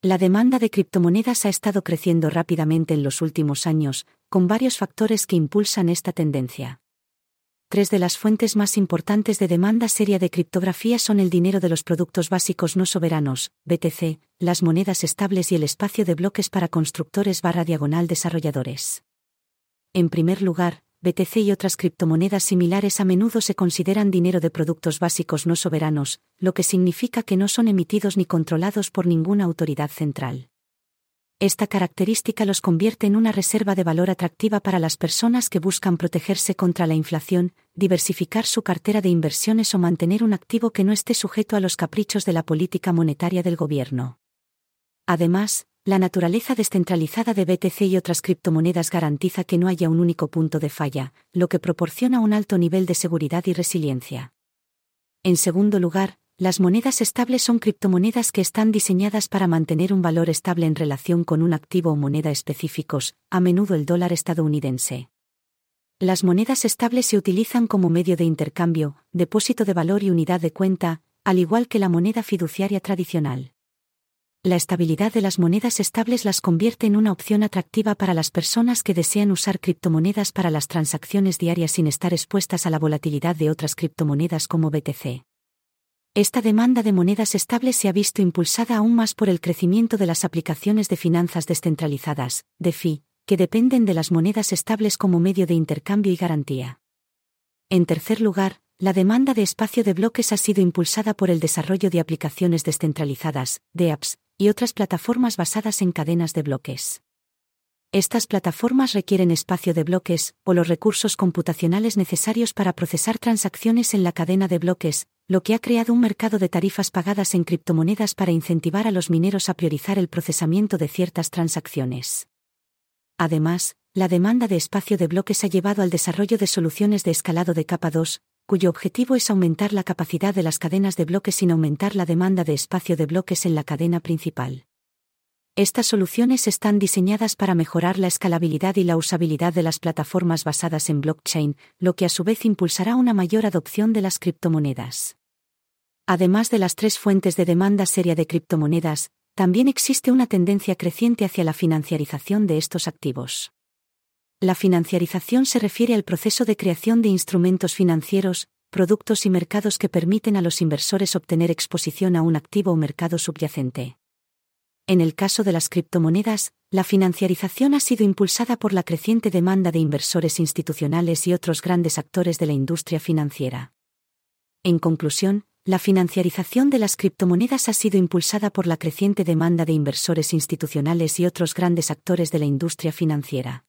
La demanda de criptomonedas ha estado creciendo rápidamente en los últimos años, con varios factores que impulsan esta tendencia. Tres de las fuentes más importantes de demanda seria de criptografía son el dinero de los productos básicos no soberanos, BTC, las monedas estables y el espacio de bloques para constructores barra diagonal desarrolladores. En primer lugar, BTC y otras criptomonedas similares a menudo se consideran dinero de productos básicos no soberanos, lo que significa que no son emitidos ni controlados por ninguna autoridad central. Esta característica los convierte en una reserva de valor atractiva para las personas que buscan protegerse contra la inflación, diversificar su cartera de inversiones o mantener un activo que no esté sujeto a los caprichos de la política monetaria del gobierno. Además, la naturaleza descentralizada de BTC y otras criptomonedas garantiza que no haya un único punto de falla, lo que proporciona un alto nivel de seguridad y resiliencia. En segundo lugar, las monedas estables son criptomonedas que están diseñadas para mantener un valor estable en relación con un activo o moneda específicos, a menudo el dólar estadounidense. Las monedas estables se utilizan como medio de intercambio, depósito de valor y unidad de cuenta, al igual que la moneda fiduciaria tradicional la estabilidad de las monedas estables las convierte en una opción atractiva para las personas que desean usar criptomonedas para las transacciones diarias sin estar expuestas a la volatilidad de otras criptomonedas como BTC. Esta demanda de monedas estables se ha visto impulsada aún más por el crecimiento de las aplicaciones de finanzas descentralizadas, DeFi, que dependen de las monedas estables como medio de intercambio y garantía. En tercer lugar, la demanda de espacio de bloques ha sido impulsada por el desarrollo de aplicaciones descentralizadas, DApps, y otras plataformas basadas en cadenas de bloques. Estas plataformas requieren espacio de bloques o los recursos computacionales necesarios para procesar transacciones en la cadena de bloques, lo que ha creado un mercado de tarifas pagadas en criptomonedas para incentivar a los mineros a priorizar el procesamiento de ciertas transacciones. Además, la demanda de espacio de bloques ha llevado al desarrollo de soluciones de escalado de capa 2, cuyo objetivo es aumentar la capacidad de las cadenas de bloques sin aumentar la demanda de espacio de bloques en la cadena principal. Estas soluciones están diseñadas para mejorar la escalabilidad y la usabilidad de las plataformas basadas en blockchain, lo que a su vez impulsará una mayor adopción de las criptomonedas. Además de las tres fuentes de demanda seria de criptomonedas, también existe una tendencia creciente hacia la financiarización de estos activos. La financiarización se refiere al proceso de creación de instrumentos financieros, productos y mercados que permiten a los inversores obtener exposición a un activo o mercado subyacente. En el caso de las criptomonedas, la financiarización ha sido impulsada por la creciente demanda de inversores institucionales y otros grandes actores de la industria financiera. En conclusión, la financiarización de las criptomonedas ha sido impulsada por la creciente demanda de inversores institucionales y otros grandes actores de la industria financiera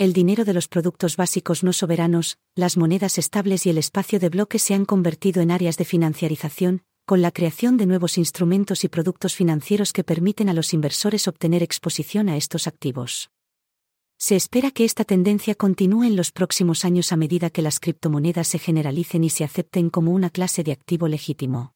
el dinero de los productos básicos no soberanos, las monedas estables y el espacio de bloques se han convertido en áreas de financiarización, con la creación de nuevos instrumentos y productos financieros que permiten a los inversores obtener exposición a estos activos. Se espera que esta tendencia continúe en los próximos años a medida que las criptomonedas se generalicen y se acepten como una clase de activo legítimo.